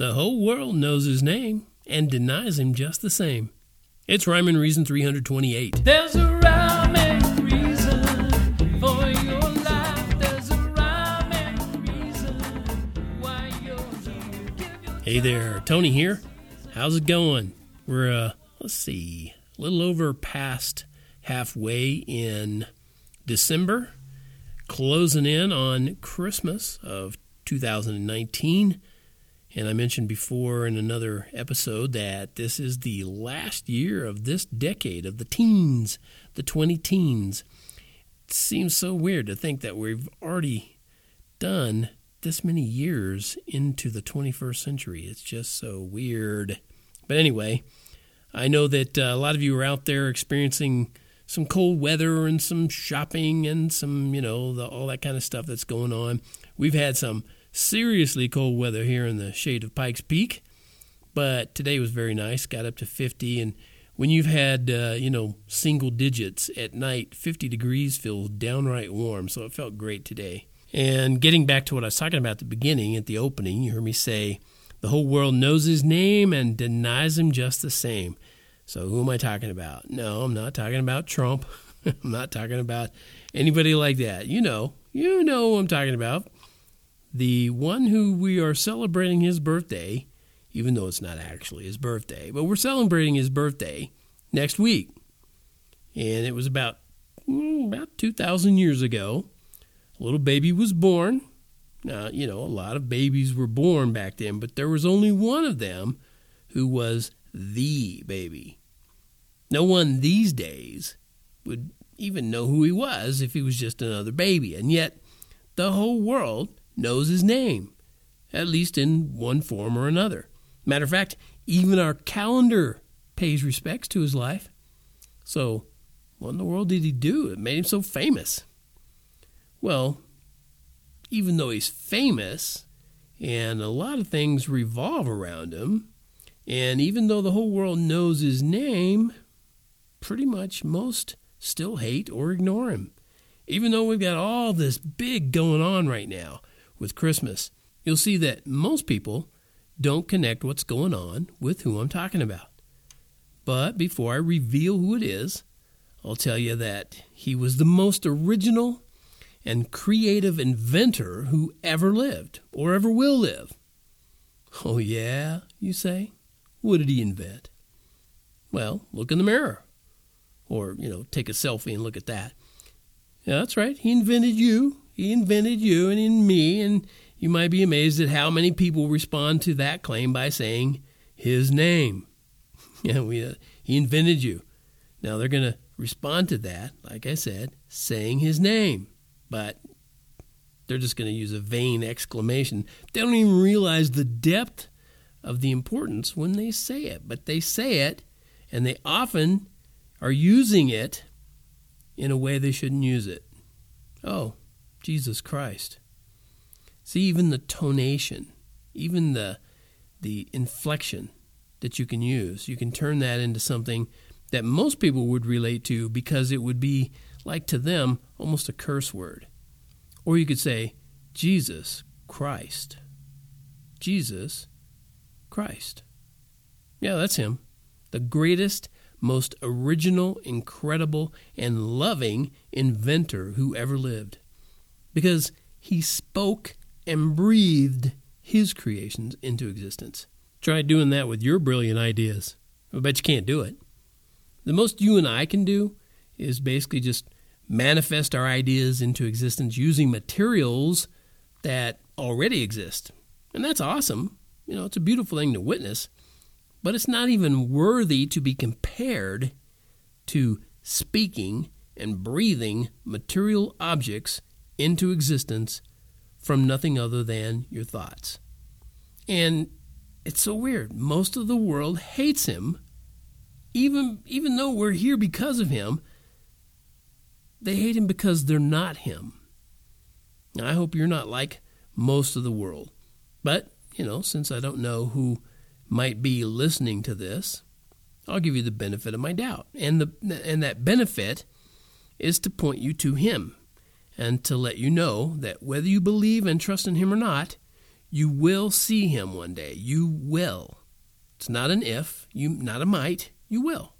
The whole world knows his name and denies him just the same. It's Rhyme and Reason 328. There's a rhyme and reason for your life. There's a rhyme and reason why you're here. Hey there, Tony here. How's it going? We're, uh, let's see, a little over past halfway in December, closing in on Christmas of 2019. And I mentioned before in another episode that this is the last year of this decade of the teens, the 20 teens. It seems so weird to think that we've already done this many years into the 21st century. It's just so weird. But anyway, I know that uh, a lot of you are out there experiencing some cold weather and some shopping and some, you know, the, all that kind of stuff that's going on. We've had some seriously cold weather here in the shade of Pikes Peak, but today was very nice, got up to 50. And when you've had, uh, you know, single digits at night, 50 degrees feels downright warm, so it felt great today. And getting back to what I was talking about at the beginning, at the opening, you heard me say, the whole world knows his name and denies him just the same. So who am I talking about? No, I'm not talking about Trump. I'm not talking about anybody like that. You know, you know who I'm talking about. The one who we are celebrating his birthday, even though it's not actually his birthday, but we're celebrating his birthday next week. And it was about mm, about 2,000 years ago. A little baby was born. Now, you know, a lot of babies were born back then, but there was only one of them who was the baby. No one these days would even know who he was if he was just another baby. And yet, the whole world knows his name, at least in one form or another. Matter of fact, even our calendar pays respects to his life. So, what in the world did he do that made him so famous? Well, even though he's famous and a lot of things revolve around him, and even though the whole world knows his name, pretty much most still hate or ignore him. Even though we've got all this big going on right now with Christmas, you'll see that most people don't connect what's going on with who I'm talking about. But before I reveal who it is, I'll tell you that he was the most original and creative inventor who ever lived or ever will live. Oh, yeah, you say? What did he invent? Well, look in the mirror. Or, you know, take a selfie and look at that. Yeah, that's right. He invented you. He invented you and in me. And you might be amazed at how many people respond to that claim by saying his name. Yeah, we, uh, he invented you. Now they're going to respond to that, like I said, saying his name. But they're just going to use a vain exclamation. They don't even realize the depth of the importance when they say it. But they say it, and they often are using it in a way they shouldn't use it. Oh, Jesus Christ. See, even the tonation, even the, the inflection that you can use, you can turn that into something that most people would relate to because it would be like to them almost a curse word. Or you could say, Jesus Christ. Jesus Christ. Yeah, that's him. The greatest, most original, incredible, and loving inventor who ever lived. Because he spoke and breathed his creations into existence. Try doing that with your brilliant ideas. I bet you can't do it. The most you and I can do is basically just manifest our ideas into existence using materials that already exist. And that's awesome. You know, it's a beautiful thing to witness, but it's not even worthy to be compared to speaking and breathing material objects into existence from nothing other than your thoughts. And it's so weird. Most of the world hates him, even even though we're here because of him. They hate him because they're not him. Now, I hope you're not like most of the world. But, you know, since I don't know who might be listening to this, I'll give you the benefit of my doubt. And the and that benefit is to point you to him and to let you know that whether you believe and trust in him or not, You will see him one day. You will. It's not an if, you not a might, you will.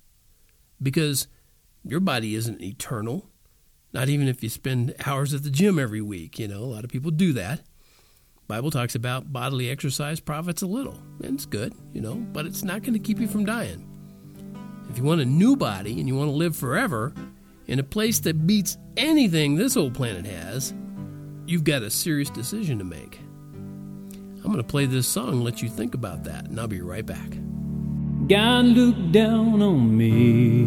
Because your body isn't eternal. Not even if you spend hours at the gym every week, you know, a lot of people do that. Bible talks about bodily exercise profits a little, and it's good, you know, but it's not going to keep you from dying. If you want a new body and you want to live forever in a place that beats anything this old planet has, you've got a serious decision to make. I'm going to play this song and let you think about that, and I'll be right back. God looked down on me.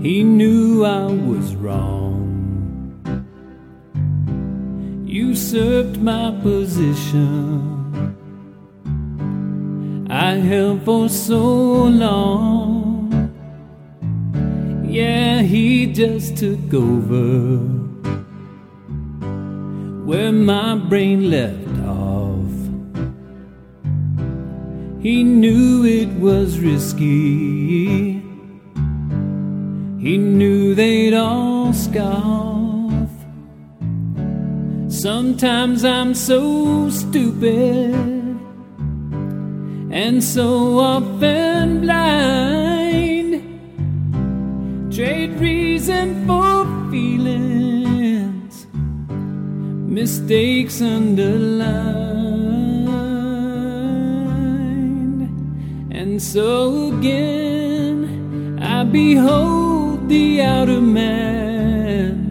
He knew I was wrong. Usurped my position. I held for so long. Yeah, he just took over where my brain left off. He knew it was risky. He knew they'd all scoff. Sometimes I'm so stupid and so often blind. Trade reason for feelings, mistakes underlined. And so again, I behold the outer man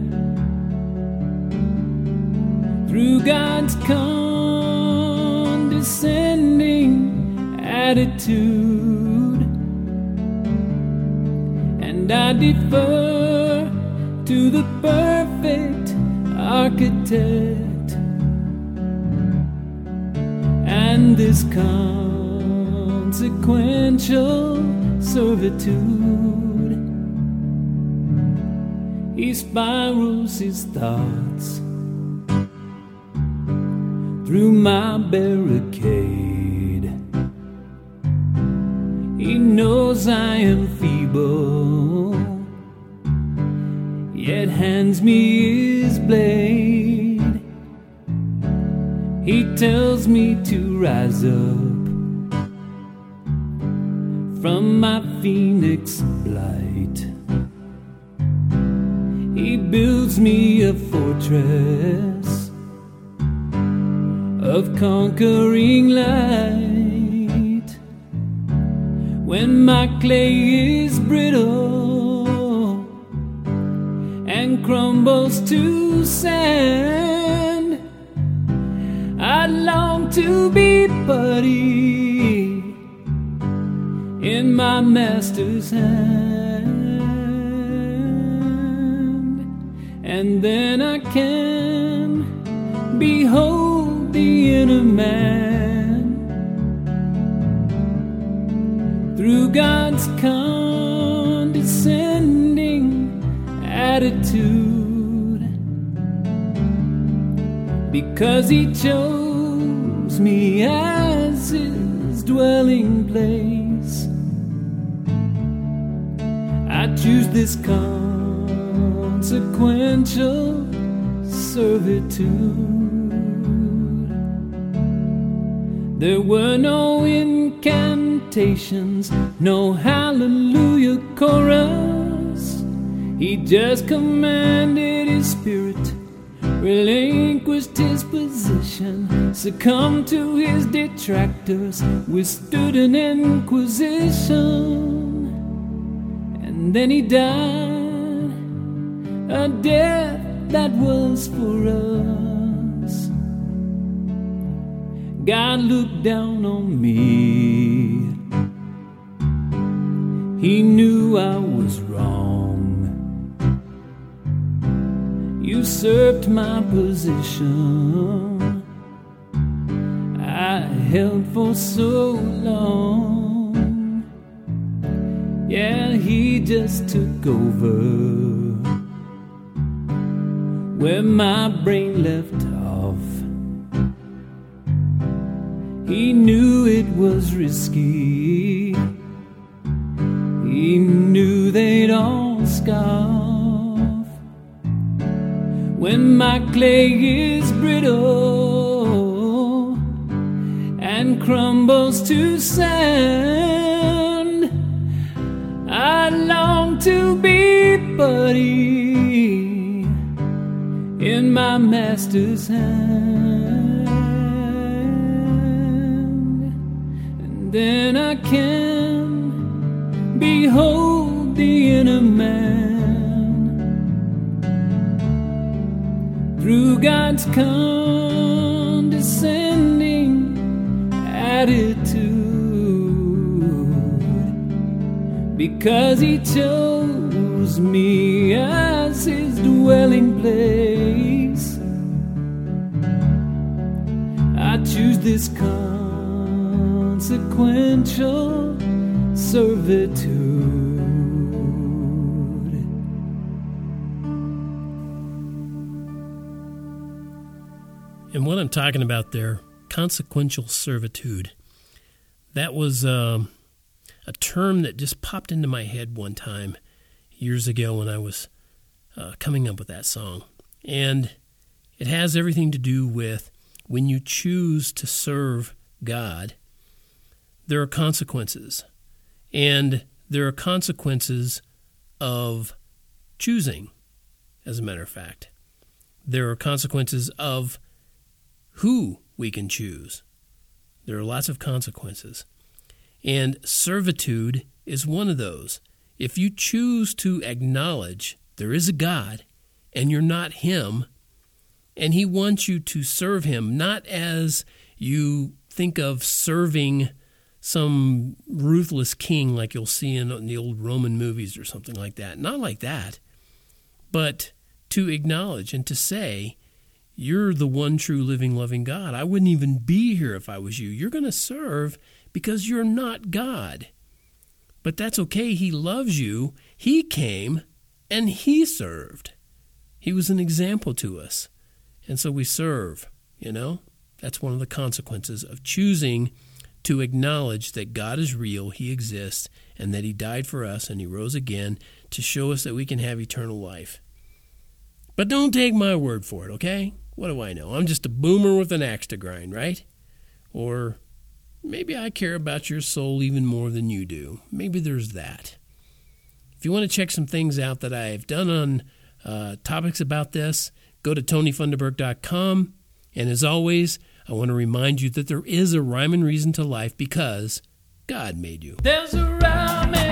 through God's condescending attitude. And I defer to the perfect architect and this consequential servitude. He spirals his thoughts through my barricade. He knows I am feeble, yet hands me his blade. He tells me to rise up from my phoenix blight. He builds me a fortress of conquering light. When my clay is brittle and crumbles to sand, I long to be putty in my master's hand, and then I can behold the inner man. Through God's condescending attitude because He chose me as His dwelling place. I choose this consequential servitude. There were no incantations, no hallelujah chorus. He just commanded his spirit, relinquished his position, succumbed to his detractors, withstood an inquisition. And then he died a death that was for us. God looked down on me. He knew I Usurped my position. I held for so long. Yeah, he just took over where my brain left off. He knew it was risky. He knew they'd all scoff. When my clay is brittle and crumbles to sand. I long to be buddy in my master's hand, and then I can behold the inner man through God's condescending attitude because He chose me as His dwelling place. I choose this consequential servitude. And what I'm talking about there, consequential servitude, that was um, a term that just popped into my head one time years ago when I was uh, coming up with that song. And it has everything to do with when you choose to serve God, there are consequences. And there are consequences of choosing, as a matter of fact. There are consequences of who we can choose. There are lots of consequences. And servitude is one of those. If you choose to acknowledge there is a God and you're not Him, and He wants you to serve Him, not as you think of serving some ruthless king like you'll see in the old Roman movies or something like that. Not like that, but to acknowledge and to say, you're the one true living, loving God. I wouldn't even be here if I was you. You're going to serve because you're not God. But that's okay. He loves you. He came and He served. He was an example to us. And so we serve, you know? That's one of the consequences of choosing to acknowledge that God is real, He exists, and that He died for us and He rose again to show us that we can have eternal life. But don't take my word for it, okay? What do I know? I'm just a boomer with an axe to grind, right? Or maybe I care about your soul even more than you do. Maybe there's that. If you want to check some things out that I've done on uh, topics about this, go to tonyfunderburk.com. And as always, I want to remind you that there is a rhyme and reason to life because God made you. There's a rhyme and